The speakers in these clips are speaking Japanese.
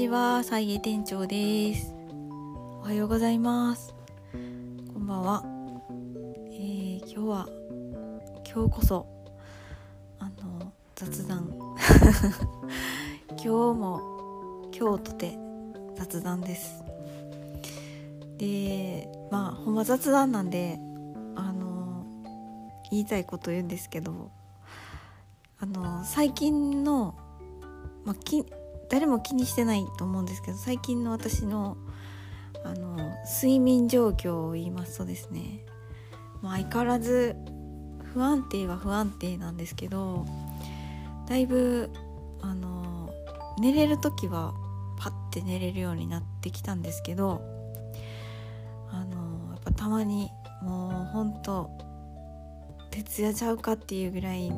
ちは、さいえ店長です。おはようございます。こんばんは。えー、今日は、今日こそ、あの、雑談。今日も、今日とて雑談です。で、まあ、ほんま雑談なんで、あの、言いたいこと言うんですけど、あの、最近の、まあ、き誰も気にしてないと思うんですけど最近の私のあの睡眠状況を言いますとですね、まあ、相変わらず不安定は不安定なんですけどだいぶあの寝れる時はパッて寝れるようになってきたんですけどあのやっぱたまにもうほんと徹夜ちゃうかっていうぐらい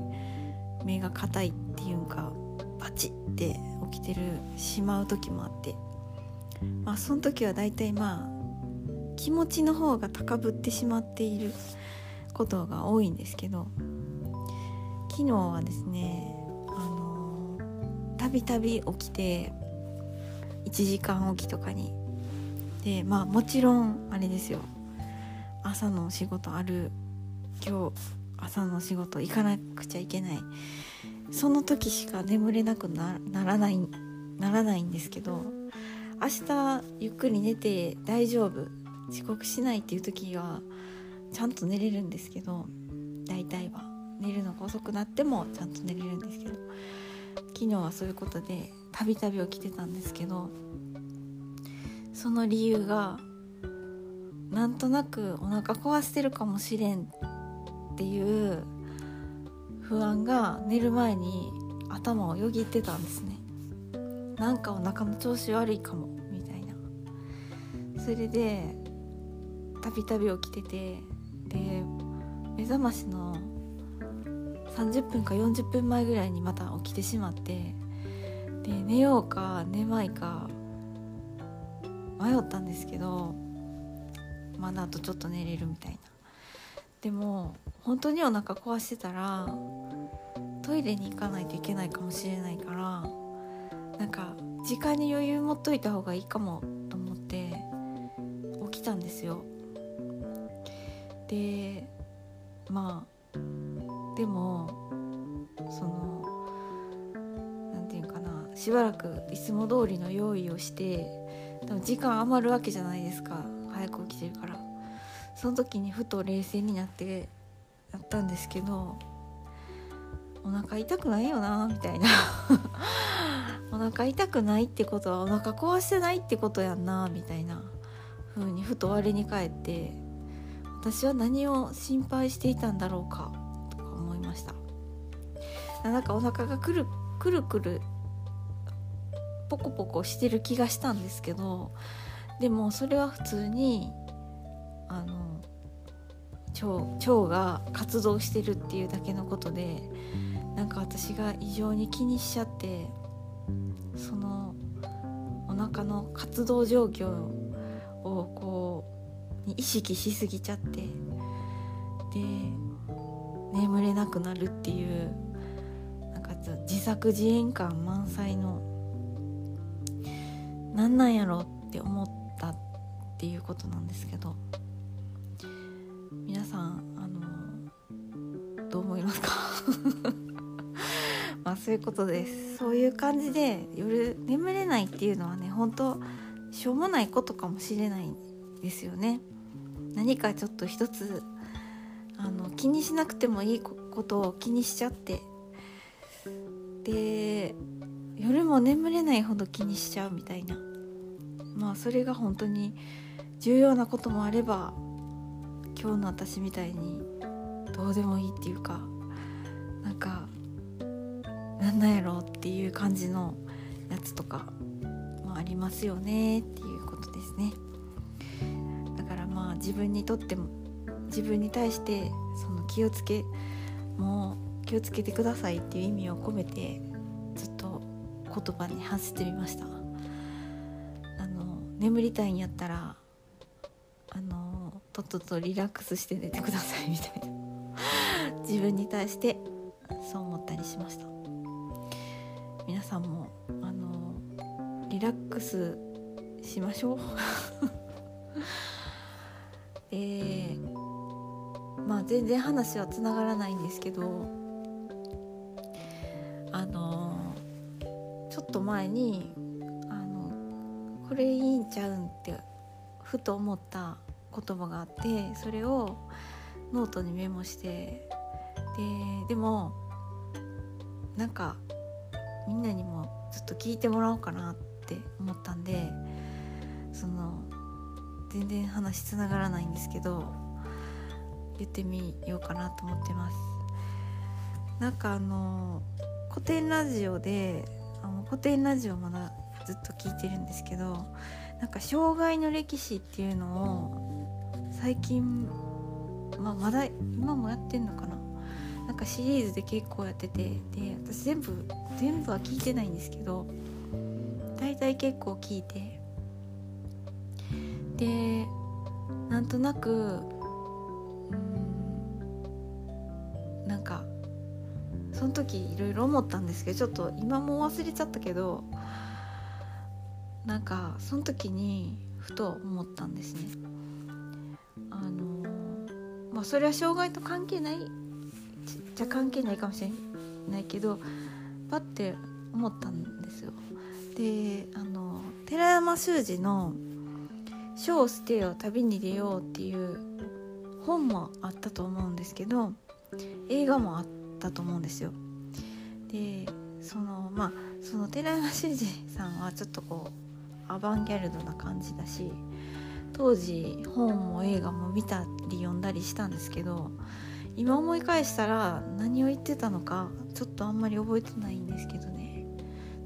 目が硬いっていうかバチっててるしまう時もあって。まあその時はだいたいまあ気持ちの方が高ぶってしまっていることが多いんですけど昨日はですねあのたびたび起きて1時間起きとかに。でまあもちろんあれですよ。朝のお仕事ある。今日朝のお仕事行かなくちゃいけない。その時しか眠れなくならないならないんですけど明日ゆっくり寝て大丈夫遅刻しないっていう時はちゃんと寝れるんですけど大体は。寝るのが遅くなってもちゃんと寝れるんですけど昨日はそういうことでたびたび起きてたんですけどその理由がなんとなくお腹壊してるかもしれんっていう不安が寝る前に頭をよぎってたんですね。なんかお腹の調子悪いかもみたいな。それでたびたび起きててで目覚ましの30分か40分前ぐらいにまた起きてしまってで寝ようか寝まいか迷ったんですけどまだあとちょっと寝れるみたいな。でも本当にお腹壊してたらトイレに行かないといけないかもしれないからなんか時間に余裕持っといた方がいいかもと思って起きたんですよ。でまあでもその何て言うかなしばらくいつも通りの用意をしてでも時間余るわけじゃないですか早く起きてるから。その時にふと冷静になってやったんですけどお腹痛くないよなみたいな。お腹痛くないってことはお腹壊してないってことやんなみたいな。風にふと我に返って私は何を心配していたんだろうかとか思いました。なんかお腹がくるくるくるポコポコしてる気がしたんですけどでもそれは普通にあの腸腸が活動してるっていうだけのことでなんか私が異常に気にしちゃってそのお腹の活動状況をこう意識しすぎちゃってで眠れなくなるっていうなんか自作自演感満載のなんなんやろって思ったっていうことなんですけど皆さんあのどう思いますか？あそういうことです。そういう感じで夜眠れないっていうのはね本当しょうもないことかもしれないですよね。何かちょっと一つあの気にしなくてもいいことを気にしちゃって。で夜も眠れないほど気にしちゃうみたいな。まあそれが本当に重要なこともあれば今日の私みたいにどうでもいいっていうかなんかなんなんやろうっていう感じのやつとかもありますよねっていうことですね。だからまあ自分にとっても自分に対してその気をつけもう気をつけてくださいっていう意味を込めてずっと言葉に発してみました。あの眠りたいんやったらあのとっととリラックスして寝てくださいみたいな。自分に対してそう思ったりしました。皆さんもあのリラックスしましょう。えー、まあ全然話はつながらないんですけどあのちょっと前にあのこれいいんちゃうんってふと思った言葉があってそれをノートにメモしてででもなんかみんなにもずっと聞いてもらおうかなって思ったんでその全然話つながらないんですけど言ってみようかなと思ってます。なんかあの古典ラジオであの古典ラジオまだずっと聞いてるんですけどなんか障害の歴史っていうのを最近、まあ、まだ今もやってんのかななんかシリーズで結構やっててで私全部全部は聞いてないんですけど大体結構聞いてでなんとなくうんなんかその時いろいろ思ったんですけどちょっと今も忘れちゃったけどなんかその時にふと思ったんですね。あのまあそれは障害と関係ないじゃ関係ないかもしれないけどパッて思ったんですよ。であの寺山修司の「書を捨てよ旅に出よう」っていう本もあったと思うんですけど映画もあったと思うんですよ。でそのまあその寺山修司さんはちょっとこうアバンギャルドな感じだし当時本も映画も見たり読んだりしたんですけど今思い返したら何を言ってたのかちょっとあんまり覚えてないんですけどね。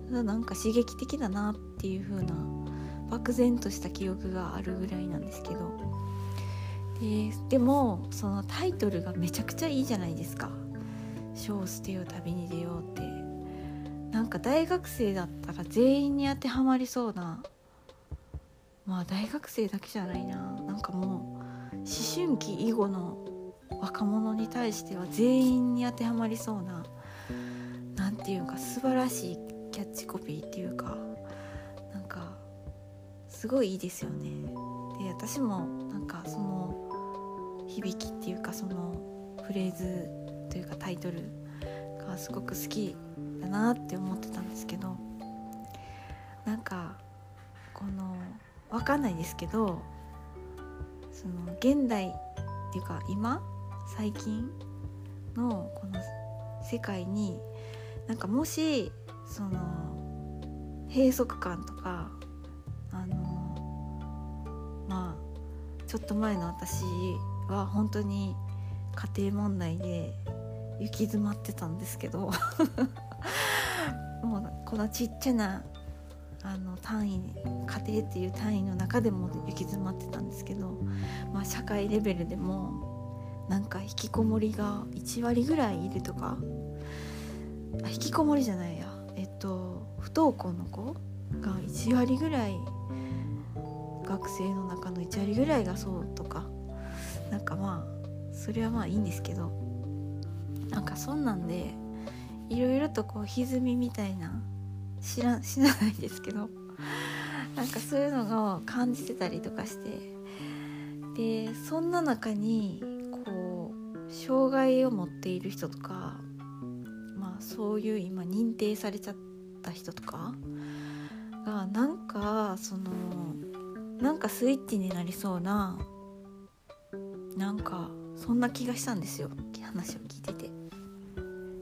ただなんか刺激的だなっていう風な漠然とした記憶があるぐらいなんですけど。ででもそのタイトルがめちゃくちゃいいじゃないですか「書を捨てよう旅に出よう」って。なんか大学生だったら全員に当てはまりそうな。まあ大学生だけじゃないな。なんかもう思春期以後の若者に対しては全員に当てはまりそうな何て言うか素晴らしいキャッチコピーっていうかなんかすごいいいですよね。で私もなんかその響きっていうかそのフレーズというかタイトルがすごく好きだなって思ってたんですけどなんかこの分かんないですけどその現代っていうか今最近のこの世界になんかもしその閉塞感とかあのまあちょっと前の私は本当に家庭問題で行き詰まってたんですけど もうこのちっちゃなあの単位家庭っていう単位の中でも行き詰まってたんですけど、まあ、社会レベルでもなんか引きこもりが1割ぐらいいるとか？あ引きこもりじゃないや。えっと不登校の子が1割ぐらい学生の中の1割ぐらいがそうとか。なんかまあそれはまあいいんですけど。なんかそんなんでいろいろとこう歪みみたいな知ら知らないですけど。なんかそういうのを感じてたりとかして。でそんな中に障害を持っている人とかまあそういう今認定されちゃった人とかがなんかそのなんかスイッチになりそうななんかそんな気がしたんですよ。話を聞いてて。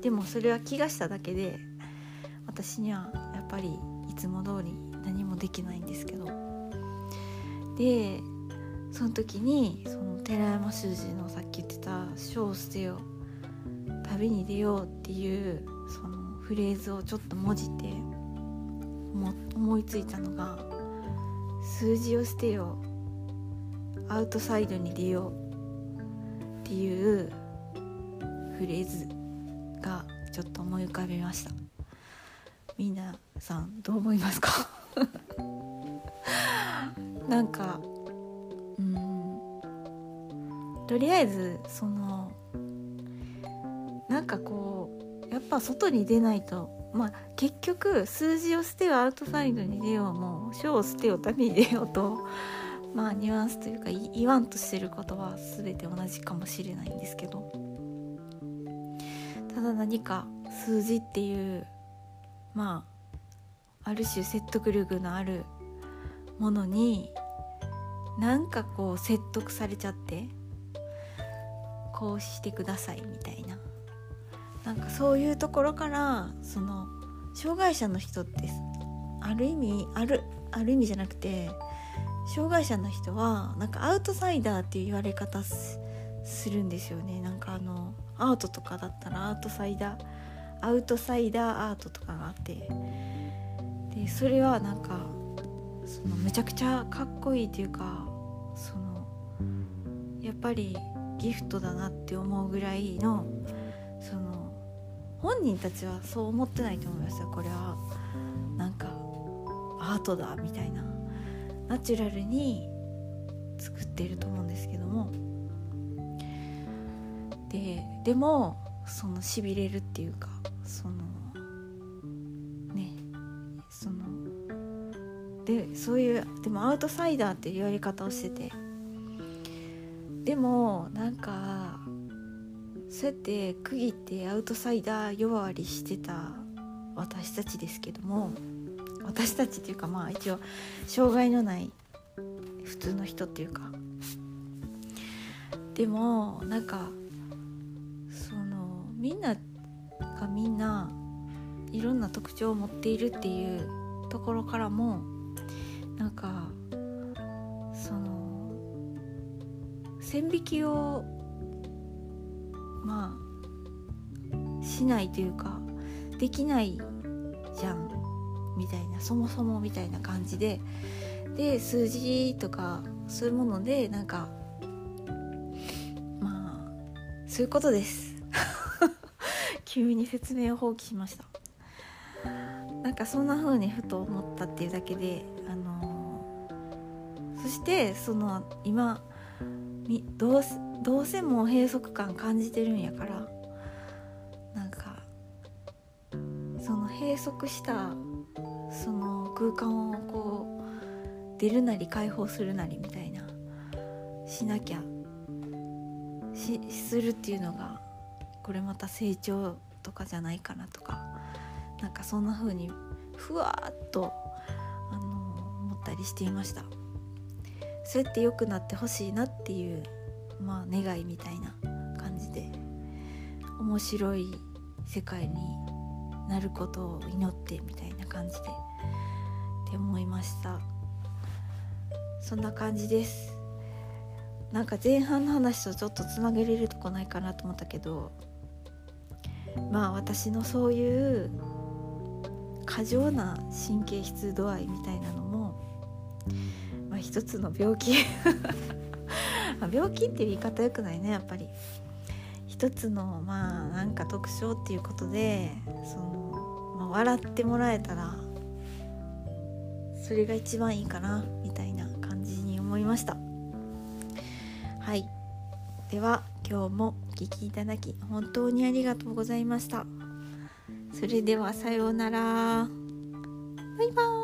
でもそれは気がしただけで私にはやっぱりいつも通り何もできないんですけど。でその時にその寺山修司のさっき言ってた「書を捨てよ旅に出よう」っていうそのフレーズをちょっと文字て思いついたのが「数字を捨てよアウトサイドに出よう」っていうフレーズがちょっと思い浮かびました。みなさんどう思いますか？なんかとりあえずそのなんかこうやっぱ外に出ないとまあ結局数字を捨てよアウトサイドに出ようもう小を捨てよ旅に出ようと まあニュアンスというか言わんとしてることは全て同じかもしれないんですけど。ただ何か数字っていうまあある種説得力のあるものになんかこう説得されちゃってこうしてくださいみたいな。なんかそういうところからその障害者の人ってある意味あるある意味じゃなくて障害者の人はなんかアウトサイダーっていう言われ方するんですよね。なんかあのアートとかだったらアウトサイダーアウトサイダーアートとかがあって。でそれはなんかそのめちゃくちゃかっこいいというかそのやっぱりギフトだなって思うぐらいのその本人たちはそう思ってないと思いますよこれは。なんかアートだみたいな。ナチュラルに作ってると思うんですけども。ででもそのしびれるっていうかそのねそのでそういうでもアウトサイダーっていうやり方をしてて。でもなんかそうやって区切ってアウトサイダー弱りしてた私たちですけども私たちっていうかまあ一応障害のない普通の人っていうか。でもなんかそのみんながみんないろんな特徴を持っているっていうところからもなんか線引きをまあしないというかできないじゃんみたいなそもそもみたいな感じでで数字とかそういうものでなんかまあそういうことです。急に説明を放棄しました。なんかそんな風にふと思ったっていうだけであのー、そしてその今どうどうせもう閉塞感感じてるんやからなんかその閉塞したその空間をこう出るなり解放するなりみたいなしなきゃしするっていうのがこれまた成長とかじゃないかなとかなんかそんな風にふわっとあの思ったりしていました。そうやって良くなってほしいなっていうまあ願いみたいな感じで面白い世界になることを祈ってみたいな感じでって思いました。そんな感じです。なんか前半の話とちょっとつなげれるとこないかなと思ったけどまあ私のそういう過剰な神経質度合いみたいなの、一つの病気。病気っていう言い方よくないねやっぱり。一つのまあなんか特徴っていうことでその、まあ、笑ってもらえたらそれが一番いいかなみたいな感じに思いました。はい。では今日もお聴きいただき本当にありがとうございました。それではさようなら。バイバーイ。